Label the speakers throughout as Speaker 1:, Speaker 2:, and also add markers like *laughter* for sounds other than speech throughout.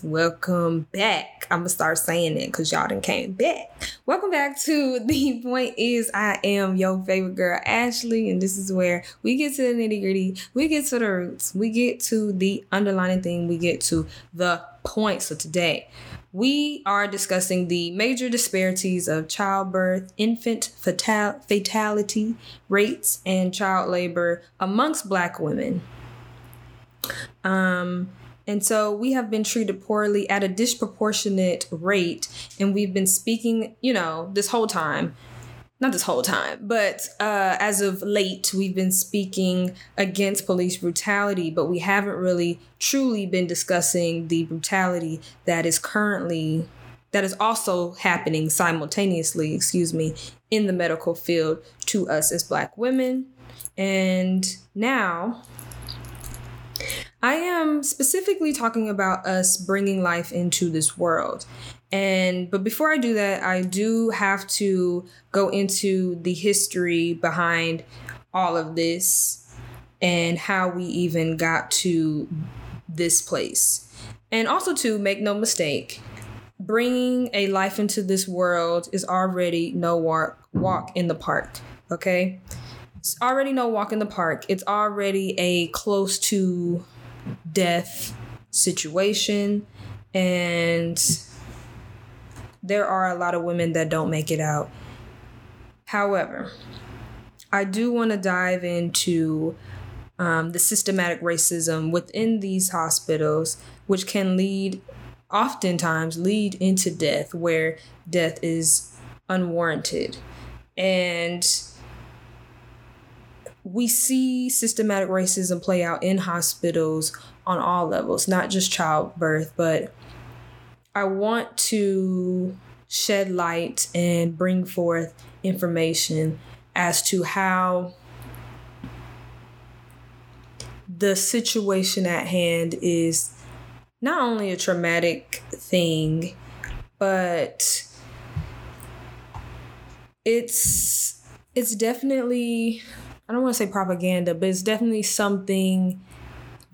Speaker 1: Welcome back. I'm gonna start saying it because y'all done came back. Welcome back to *laughs* the point is I am your favorite girl, Ashley, and this is where we get to the nitty gritty, we get to the roots, we get to the underlying thing, we get to the point. So today we are discussing the major disparities of childbirth, infant fatal- fatality rates, and child labor amongst Black women. Um, and so we have been treated poorly at a disproportionate rate. And we've been speaking, you know, this whole time, not this whole time, but uh, as of late, we've been speaking against police brutality, but we haven't really truly been discussing the brutality that is currently, that is also happening simultaneously, excuse me, in the medical field to us as Black women. And now, I am specifically talking about us bringing life into this world. And but before I do that, I do have to go into the history behind all of this and how we even got to this place. And also to make no mistake, bringing a life into this world is already no walk walk in the park, okay? It's already no walk in the park. It's already a close to death situation and there are a lot of women that don't make it out. However, I do want to dive into um, the systematic racism within these hospitals, which can lead, oftentimes, lead into death, where death is unwarranted. And we see systematic racism play out in hospitals on all levels, not just childbirth, but I want to shed light and bring forth information as to how the situation at hand is not only a traumatic thing, but it's it's definitely I don't want to say propaganda, but it's definitely something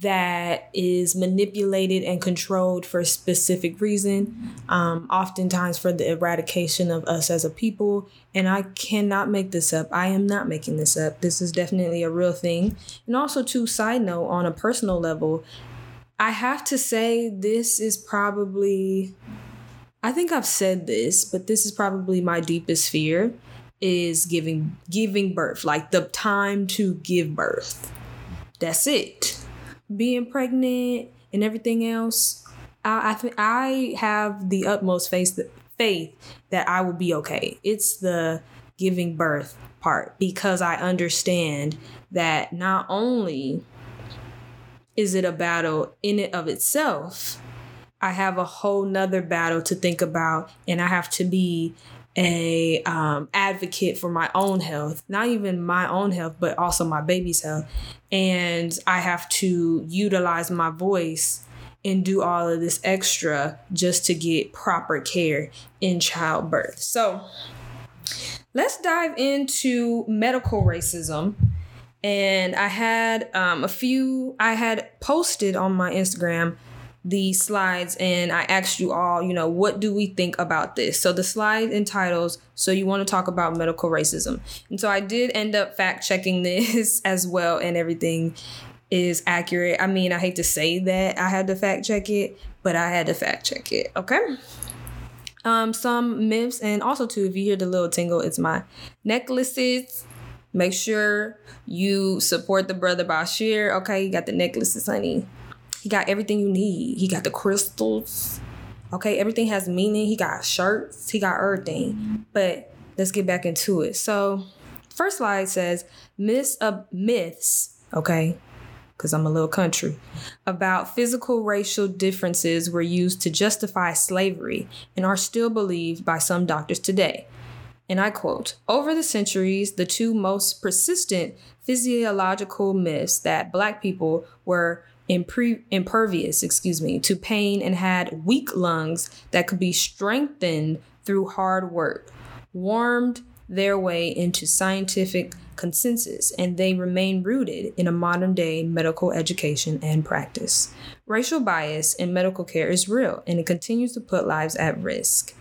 Speaker 1: that is manipulated and controlled for a specific reason, um, oftentimes for the eradication of us as a people. And I cannot make this up. I am not making this up. This is definitely a real thing. And also, to side note, on a personal level, I have to say this is probably, I think I've said this, but this is probably my deepest fear is giving giving birth, like the time to give birth. That's it. Being pregnant and everything else, I I, th- I have the utmost faith that, faith that I will be okay. It's the giving birth part because I understand that not only is it a battle in it of itself, I have a whole nother battle to think about, and I have to be a um, advocate for my own health, not even my own health, but also my baby's health. And I have to utilize my voice and do all of this extra just to get proper care in childbirth. So let's dive into medical racism. And I had um, a few, I had posted on my Instagram the slides and I asked you all, you know, what do we think about this? So the slide entitles, So You Want to Talk About Medical Racism. And so I did end up fact checking *laughs* this as well, and everything is accurate. I mean, I hate to say that I had to fact check it, but I had to fact check it, okay? Um, some myths, and also too, if you hear the little tingle, it's my necklaces. Make sure you support the brother Bashir. Okay, you got the necklaces, honey. He got everything you need. He got the crystals. Okay, everything has meaning. He got shirts. He got everything. But let's get back into it. So, first slide says myths of myths. Okay, because I'm a little country, about physical racial differences were used to justify slavery and are still believed by some doctors today. And I quote Over the centuries, the two most persistent physiological myths that Black people were impre- impervious, excuse me, to pain and had weak lungs that could be strengthened through hard work, warmed their way into scientific consensus and they remain rooted in a modern day medical education and practice. Racial bias in medical care is real and it continues to put lives at risk.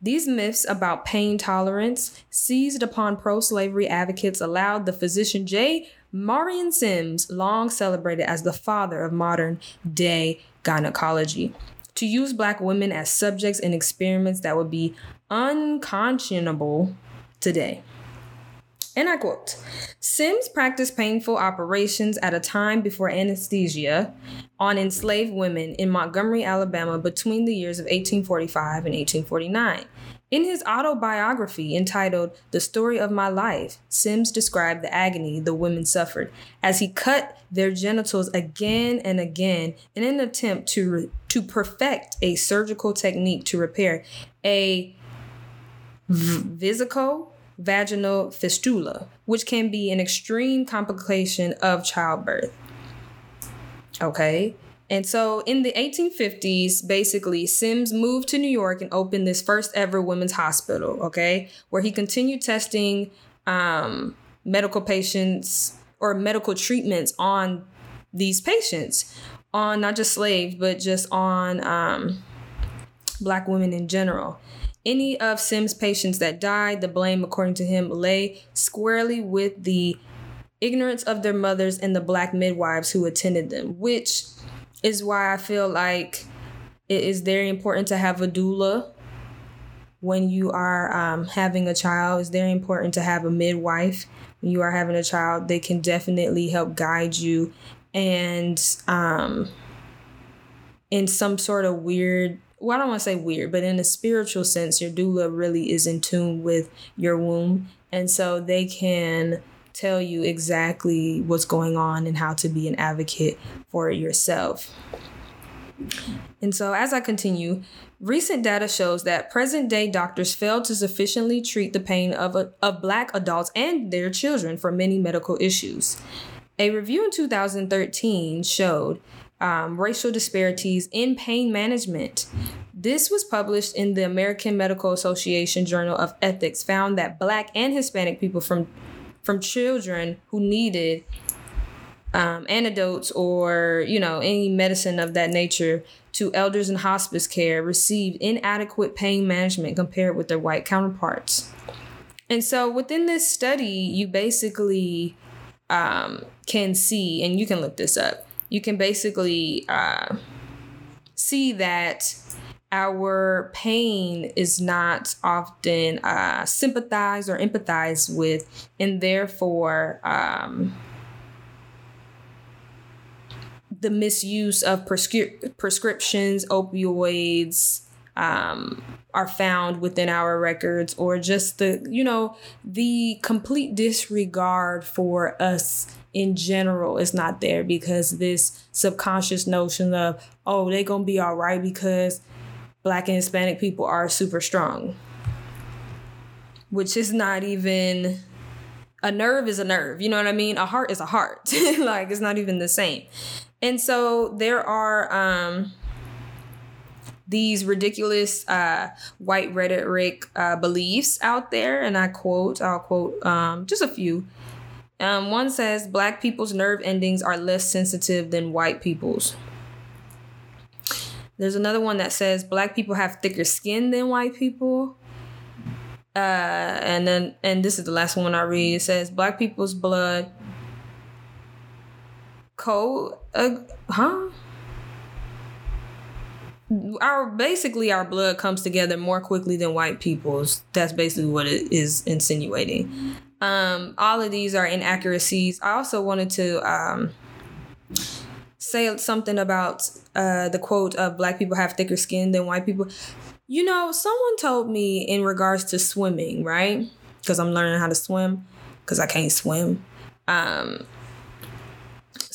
Speaker 1: These myths about pain tolerance, seized upon pro slavery advocates, allowed the physician J. Marion Sims, long celebrated as the father of modern day gynecology, to use black women as subjects in experiments that would be unconscionable today. And I quote Sims practiced painful operations at a time before anesthesia on enslaved women in Montgomery, Alabama between the years of 1845 and 1849. In his autobiography entitled The Story of My Life, Sims described the agony the women suffered as he cut their genitals again and again in an attempt to, re- to perfect a surgical technique to repair a vesico vaginal fistula, which can be an extreme complication of childbirth. Okay. And so in the 1850s, basically, Sims moved to New York and opened this first ever women's hospital, okay, where he continued testing um, medical patients or medical treatments on these patients, on not just slaves, but just on um, Black women in general. Any of Sims' patients that died, the blame, according to him, lay squarely with the ignorance of their mothers and the black midwives who attended them, which is why I feel like it is very important to have a doula when you are um, having a child. It's very important to have a midwife when you are having a child. They can definitely help guide you and um, in some sort of weird well, I don't want to say weird, but in a spiritual sense, your doula really is in tune with your womb. And so they can tell you exactly what's going on and how to be an advocate for yourself. And so, as I continue, recent data shows that present day doctors fail to sufficiently treat the pain of, a, of Black adults and their children for many medical issues. A review in 2013 showed um, racial disparities in pain management. This was published in the American Medical Association Journal of Ethics, found that Black and Hispanic people from from children who needed um, antidotes or you know any medicine of that nature to elders in hospice care received inadequate pain management compared with their white counterparts. And so within this study, you basically um, can see, and you can look this up you can basically uh, see that our pain is not often uh, sympathized or empathized with, and therefore, um, the misuse of prescri- prescriptions, opioids, um, are found within our records, or just the, you know, the complete disregard for us in general is not there because this subconscious notion of, oh, they're to be all right because black and Hispanic people are super strong, which is not even a nerve is a nerve. You know what I mean? A heart is a heart. *laughs* like it's not even the same. And so there are um these ridiculous uh, white rhetoric uh, beliefs out there, and I quote, I'll quote um, just a few. Um, one says black people's nerve endings are less sensitive than white people's. There's another one that says black people have thicker skin than white people. Uh, and then, and this is the last one I read. It says black people's blood cold, uh, huh? Our basically our blood comes together more quickly than white people's. That's basically what it is insinuating. Um, all of these are inaccuracies. I also wanted to um, say something about uh, the quote of black people have thicker skin than white people. You know, someone told me in regards to swimming, right? Because I'm learning how to swim because I can't swim. Um,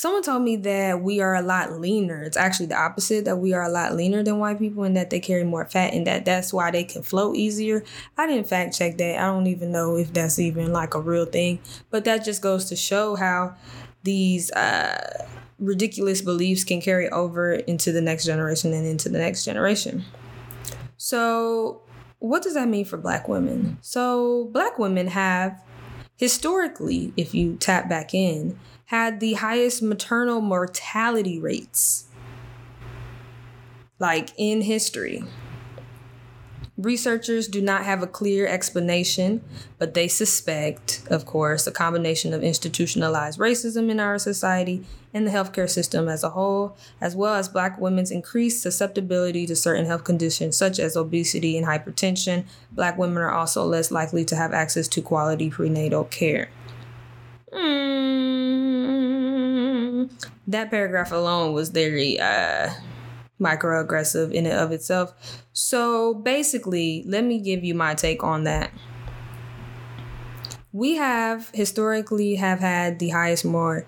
Speaker 1: someone told me that we are a lot leaner. It's actually the opposite that we are a lot leaner than white people and that they carry more fat and that that's why they can float easier. I didn't fact check that. I don't even know if that's even like a real thing, but that just goes to show how these uh, ridiculous beliefs can carry over into the next generation and into the next generation. So what does that mean for black women? So, black women have historically, if you tap back in, had the highest maternal mortality rates like in history. Researchers do not have a clear explanation, but they suspect, of course, a combination of institutionalized racism in our society and the healthcare system as a whole, as well as Black women's increased susceptibility to certain health conditions such as obesity and hypertension. Black women are also less likely to have access to quality prenatal care. Mm, that paragraph alone was very uh, microaggressive in and of itself. So basically, let me give you my take on that. We have historically have had the highest more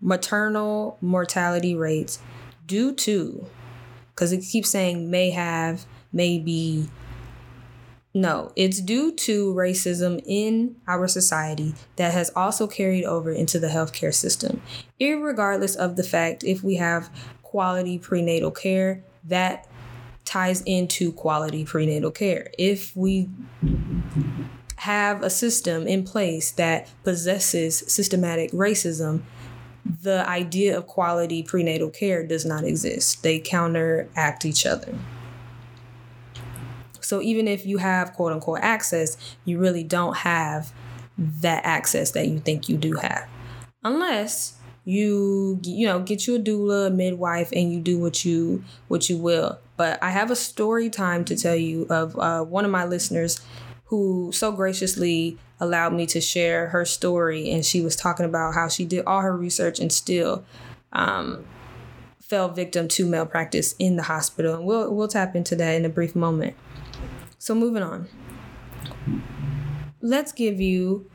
Speaker 1: maternal mortality rates due to because it keeps saying may have, may be. No, it's due to racism in our society that has also carried over into the healthcare system. Irregardless of the fact if we have quality prenatal care, that ties into quality prenatal care. If we have a system in place that possesses systematic racism, the idea of quality prenatal care does not exist. They counteract each other. So even if you have quote unquote access, you really don't have that access that you think you do have. Unless you you know get you a doula midwife and you do what you what you will. But i have a story time to tell you of uh, one of my listeners who so graciously allowed me to share her story and she was talking about how she did all her research and still um, fell victim to malpractice in the hospital. And we'll we'll tap into that in a brief moment. So moving on. Let's give you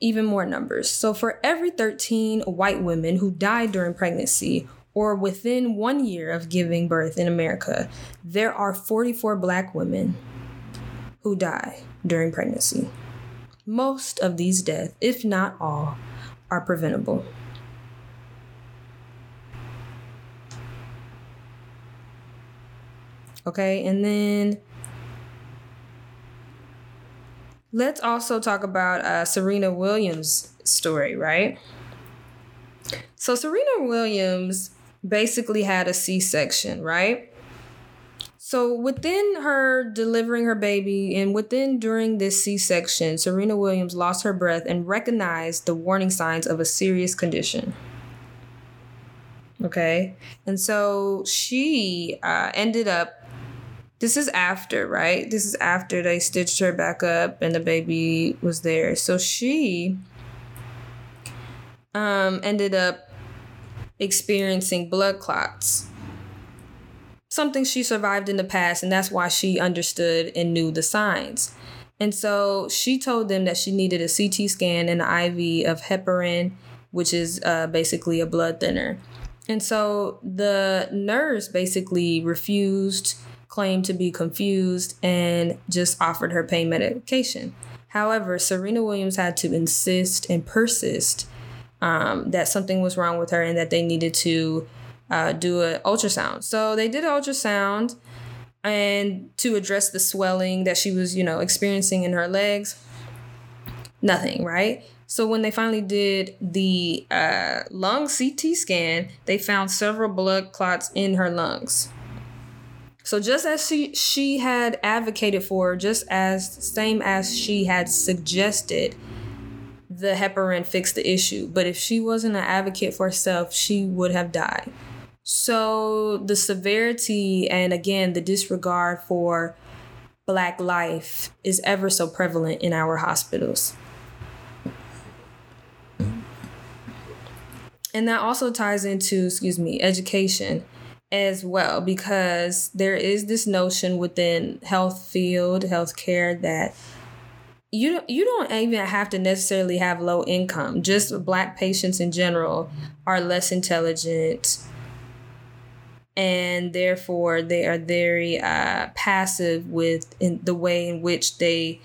Speaker 1: even more numbers. So, for every 13 white women who died during pregnancy or within one year of giving birth in America, there are 44 black women who die during pregnancy. Most of these deaths, if not all, are preventable. Okay, and then Let's also talk about uh, Serena Williams' story, right? So, Serena Williams basically had a C section, right? So, within her delivering her baby and within during this C section, Serena Williams lost her breath and recognized the warning signs of a serious condition. Okay. And so she uh, ended up this is after, right? This is after they stitched her back up and the baby was there. So she um, ended up experiencing blood clots. Something she survived in the past, and that's why she understood and knew the signs. And so she told them that she needed a CT scan and an IV of heparin, which is uh, basically a blood thinner. And so the nurse basically refused claimed to be confused and just offered her pain medication. However, Serena Williams had to insist and persist um, that something was wrong with her and that they needed to uh, do an ultrasound. So they did an ultrasound and to address the swelling that she was, you know, experiencing in her legs. Nothing, right? So when they finally did the uh, lung CT scan, they found several blood clots in her lungs. So just as she she had advocated for, just as same as she had suggested, the heparin fixed the issue. But if she wasn't an advocate for herself, she would have died. So the severity and again the disregard for black life is ever so prevalent in our hospitals. And that also ties into, excuse me, education as well because there is this notion within health field healthcare that you you don't even have to necessarily have low income. Just black patients in general are less intelligent and therefore they are very uh, passive with in the way in which they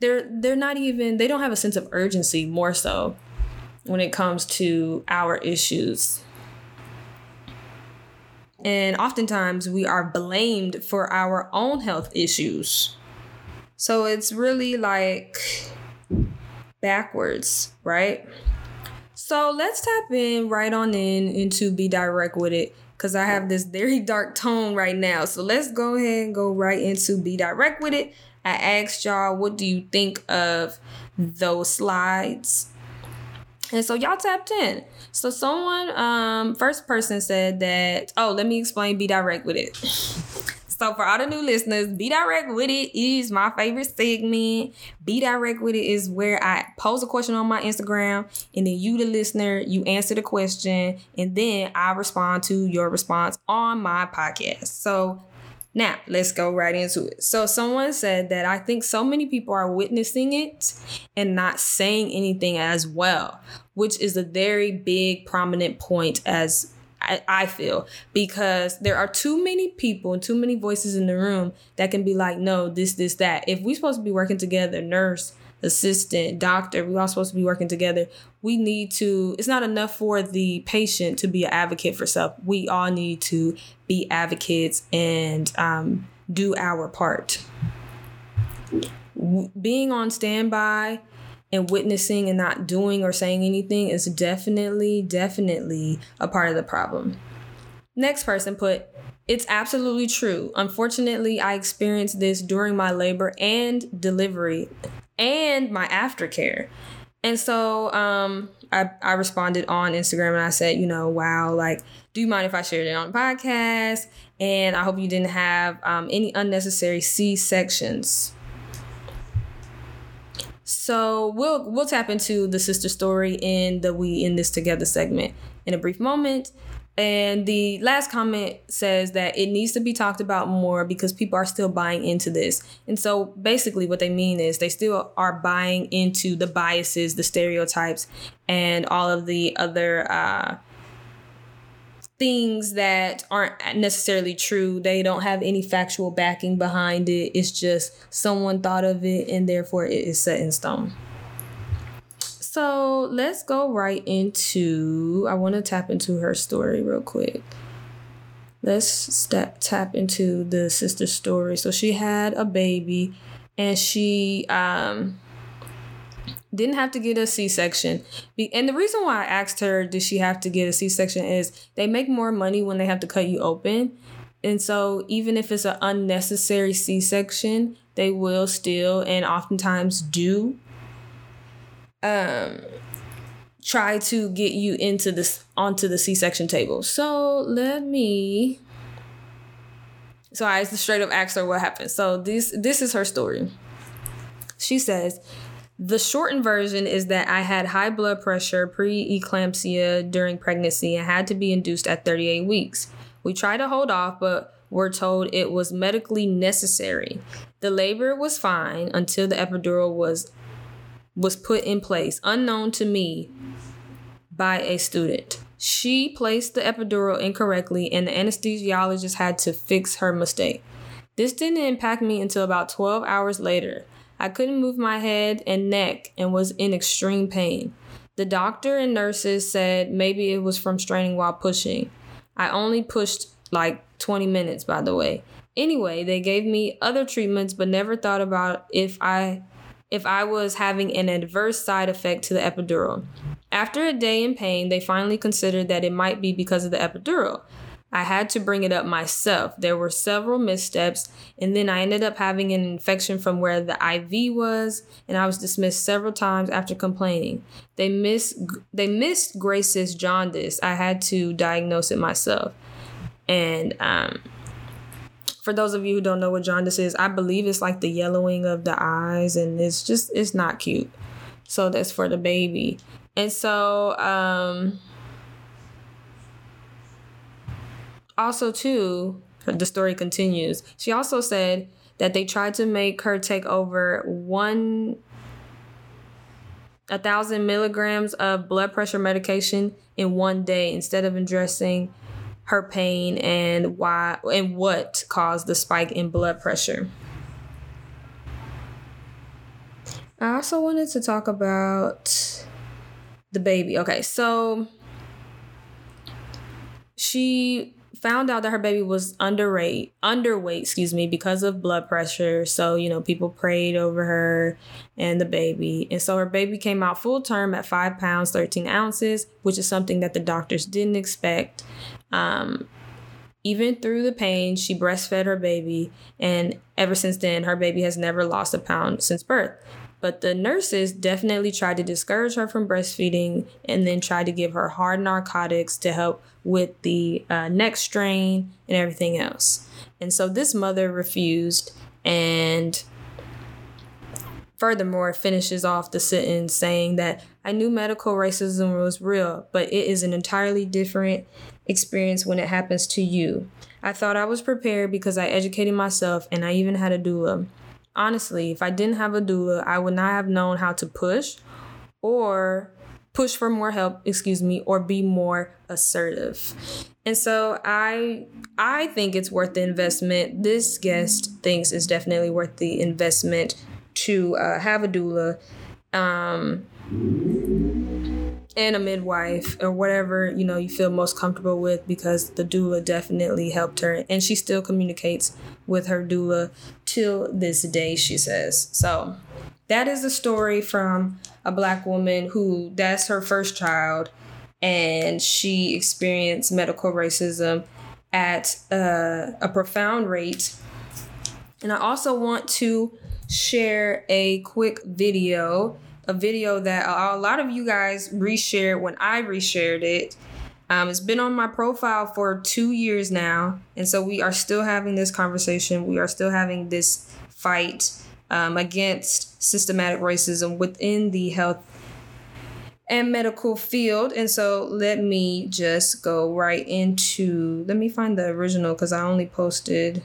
Speaker 1: they're they're not even they don't have a sense of urgency more so when it comes to our issues And oftentimes we are blamed for our own health issues. So it's really like backwards, right? So let's tap in right on in into be direct with it because I have this very *laughs* dark tone right now. So let's go ahead and go right into be direct with it. I asked y'all, what do you think of those slides? And so y'all tapped in. So someone, um, first person said that, oh, let me explain, be direct with it. *laughs* So for all the new listeners, Be Direct with It is my favorite segment. Be Direct with It is where I pose a question on my Instagram and then you, the listener, you answer the question and then I respond to your response on my podcast. So now, let's go right into it. So, someone said that I think so many people are witnessing it and not saying anything as well, which is a very big, prominent point as I, I feel because there are too many people and too many voices in the room that can be like, no, this, this, that. If we're supposed to be working together, nurse, assistant, doctor, we're all supposed to be working together. We need to, it's not enough for the patient to be an advocate for self. We all need to be advocates and um, do our part. Being on standby and witnessing and not doing or saying anything is definitely, definitely a part of the problem. Next person put, it's absolutely true. Unfortunately, I experienced this during my labor and delivery and my aftercare. And so um, I, I responded on Instagram and I said, you know, wow, like, do you mind if I shared it on podcast? And I hope you didn't have um, any unnecessary C sections. So we'll we'll tap into the sister story in the we in this together segment in a brief moment. And the last comment says that it needs to be talked about more because people are still buying into this. And so basically, what they mean is they still are buying into the biases, the stereotypes, and all of the other uh, things that aren't necessarily true. They don't have any factual backing behind it. It's just someone thought of it and therefore it is set in stone. So let's go right into. I want to tap into her story real quick. Let's step tap into the sister story. So she had a baby and she um didn't have to get a C-section. And the reason why I asked her, did she have to get a C-section is they make more money when they have to cut you open. And so even if it's an unnecessary C-section, they will still and oftentimes do um try to get you into this onto the C-section table. So let me so I straight up asked her what happened. So this this is her story. She says, the shortened version is that I had high blood pressure pre eclampsia during pregnancy and had to be induced at 38 weeks. We tried to hold off, but were told it was medically necessary. The labor was fine until the epidural was was put in place, unknown to me, by a student. She placed the epidural incorrectly, and the anesthesiologist had to fix her mistake. This didn't impact me until about 12 hours later. I couldn't move my head and neck and was in extreme pain. The doctor and nurses said maybe it was from straining while pushing. I only pushed like 20 minutes, by the way. Anyway, they gave me other treatments but never thought about if I if I was having an adverse side effect to the epidural. After a day in pain, they finally considered that it might be because of the epidural. I had to bring it up myself. There were several missteps, and then I ended up having an infection from where the IV was, and I was dismissed several times after complaining. They miss they missed Grace's jaundice. I had to diagnose it myself. And um, for those of you who don't know what jaundice is, I believe it's like the yellowing of the eyes, and it's just it's not cute. So that's for the baby. And so um also too the story continues she also said that they tried to make her take over one a thousand milligrams of blood pressure medication in one day instead of addressing her pain and why and what caused the spike in blood pressure. I also wanted to talk about the baby. Okay, so she found out that her baby was underweight, underweight, excuse me, because of blood pressure. So, you know, people prayed over her and the baby. And so her baby came out full term at five pounds, 13 ounces, which is something that the doctors didn't expect. Um, even through the pain, she breastfed her baby. And ever since then, her baby has never lost a pound since birth. But the nurses definitely tried to discourage her from breastfeeding and then tried to give her hard narcotics to help with the uh, neck strain and everything else. And so this mother refused and furthermore finishes off the sentence saying that I knew medical racism was real, but it is an entirely different experience when it happens to you. I thought I was prepared because I educated myself and I even had a doula. Honestly, if I didn't have a doula, I would not have known how to push or push for more help, excuse me, or be more assertive. And so I I think it's worth the investment. This guest thinks it's definitely worth the investment to uh, have a doula. Um, and a midwife or whatever you know you feel most comfortable with because the doula definitely helped her and she still communicates with her doula till this day she says so that is the story from a black woman who that's her first child and she experienced medical racism at uh, a profound rate and i also want to share a quick video a video that a lot of you guys reshared when I reshared it. Um, it's been on my profile for two years now, and so we are still having this conversation. We are still having this fight um, against systematic racism within the health and medical field. And so let me just go right into. Let me find the original because I only posted,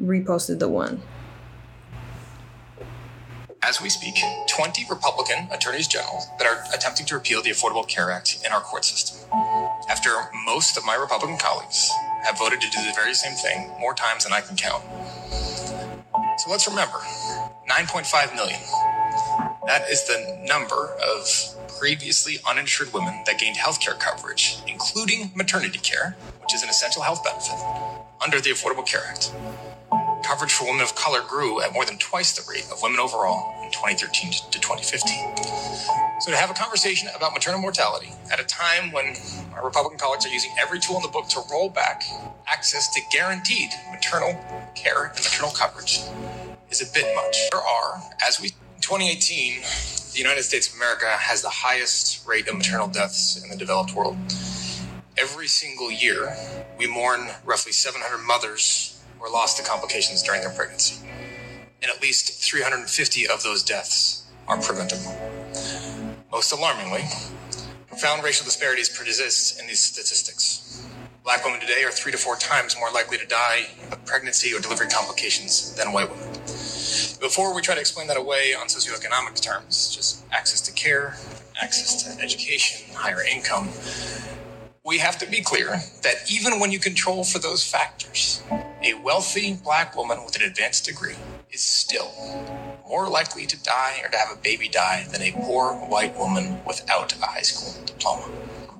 Speaker 1: reposted the one.
Speaker 2: As we speak, 20 Republican attorneys general that are attempting to repeal the Affordable Care Act in our court system. After most of my Republican colleagues have voted to do the very same thing more times than I can count. So let's remember 9.5 million. That is the number of previously uninsured women that gained health care coverage, including maternity care, which is an essential health benefit, under the Affordable Care Act coverage for women of color grew at more than twice the rate of women overall in 2013 to 2015. So, to have a conversation about maternal mortality at a time when our Republican colleagues are using every tool in the book to roll back access to guaranteed maternal care and maternal coverage is a bit much. There are, as we in 2018, the United States of America has the highest rate of maternal deaths in the developed world. Every single year, we mourn roughly 700 mothers were lost to complications during their pregnancy. And at least 350 of those deaths are preventable. Most alarmingly, profound racial disparities persist in these statistics. Black women today are three to four times more likely to die of pregnancy or delivery complications than white women. Before we try to explain that away on socioeconomic terms, just access to care, access to education, higher income, we have to be clear that even when you control for those factors, a wealthy black woman with an advanced degree is still more likely to die or to have a baby die than a poor white woman without a high school diploma.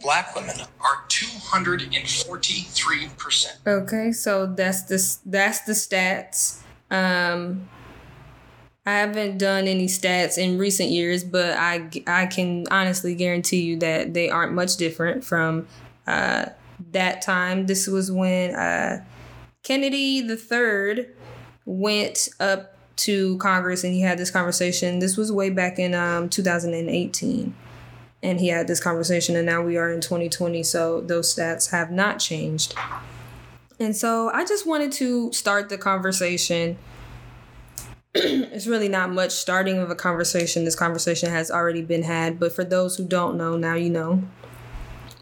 Speaker 2: Black women are 243%.
Speaker 1: Okay, so that's the that's the stats. Um I haven't done any stats in recent years, but I I can honestly guarantee you that they aren't much different from uh, that time. This was when uh, Kennedy the third went up to Congress and he had this conversation. This was way back in um, 2018. And he had this conversation, and now we are in 2020, so those stats have not changed. And so I just wanted to start the conversation. *clears throat* it's really not much starting of a conversation. This conversation has already been had, but for those who don't know, now you know.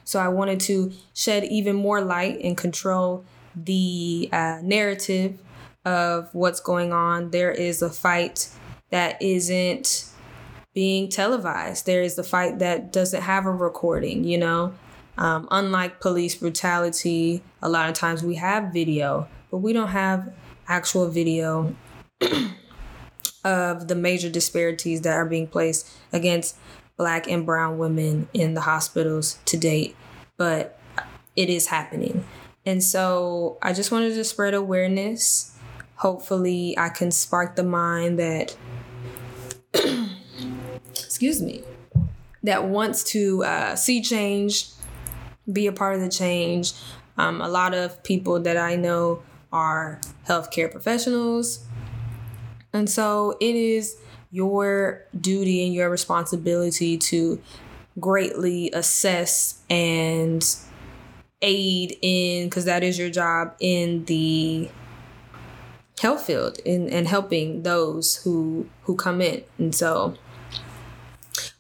Speaker 1: So I wanted to shed even more light and control the uh, narrative of what's going on. There is a fight that isn't being televised. There is the fight that doesn't have a recording, you know? Um, unlike police brutality, a lot of times we have video, but we don't have actual video *clears throat* of the major disparities that are being placed against black and brown women in the hospitals to date. But it is happening. And so I just wanted to spread awareness. Hopefully, I can spark the mind that, *clears throat* excuse me, that wants to uh, see change, be a part of the change. Um, a lot of people that I know are healthcare professionals. And so it is your duty and your responsibility to greatly assess and aid in because that is your job in the health field in and helping those who who come in. And so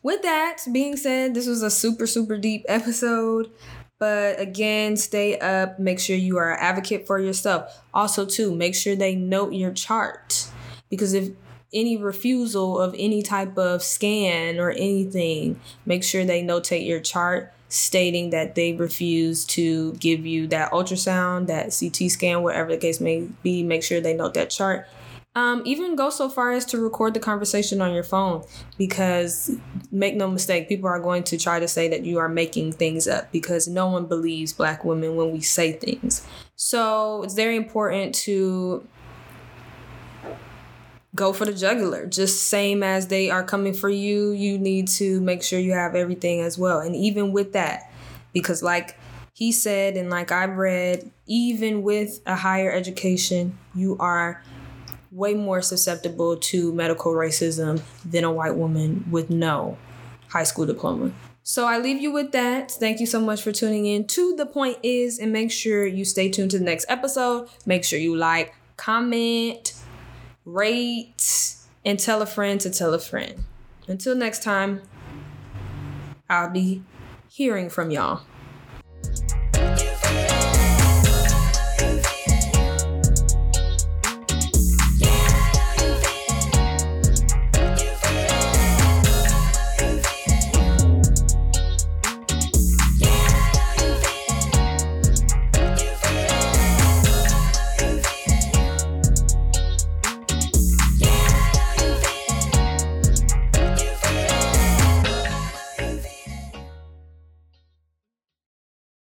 Speaker 1: with that being said this was a super super deep episode. But again stay up. Make sure you are an advocate for yourself. Also too make sure they note your chart. Because if any refusal of any type of scan or anything make sure they notate your chart stating that they refuse to give you that ultrasound, that CT scan, whatever the case may be. Make sure they note that chart. Um, even go so far as to record the conversation on your phone because make no mistake, people are going to try to say that you are making things up because no one believes black women when we say things. So it's very important to go for the jugular. Just same as they are coming for you, you need to make sure you have everything as well. And even with that, because like he said, and like I've read, even with a higher education, you are way more susceptible to medical racism than a white woman with no high school diploma. So I leave you with that. Thank you so much for tuning in to The Point Is, and make sure you stay tuned to the next episode. Make sure you like, comment, rate, and tell a friend to tell a friend. Until next time, I'll be hearing from y'all.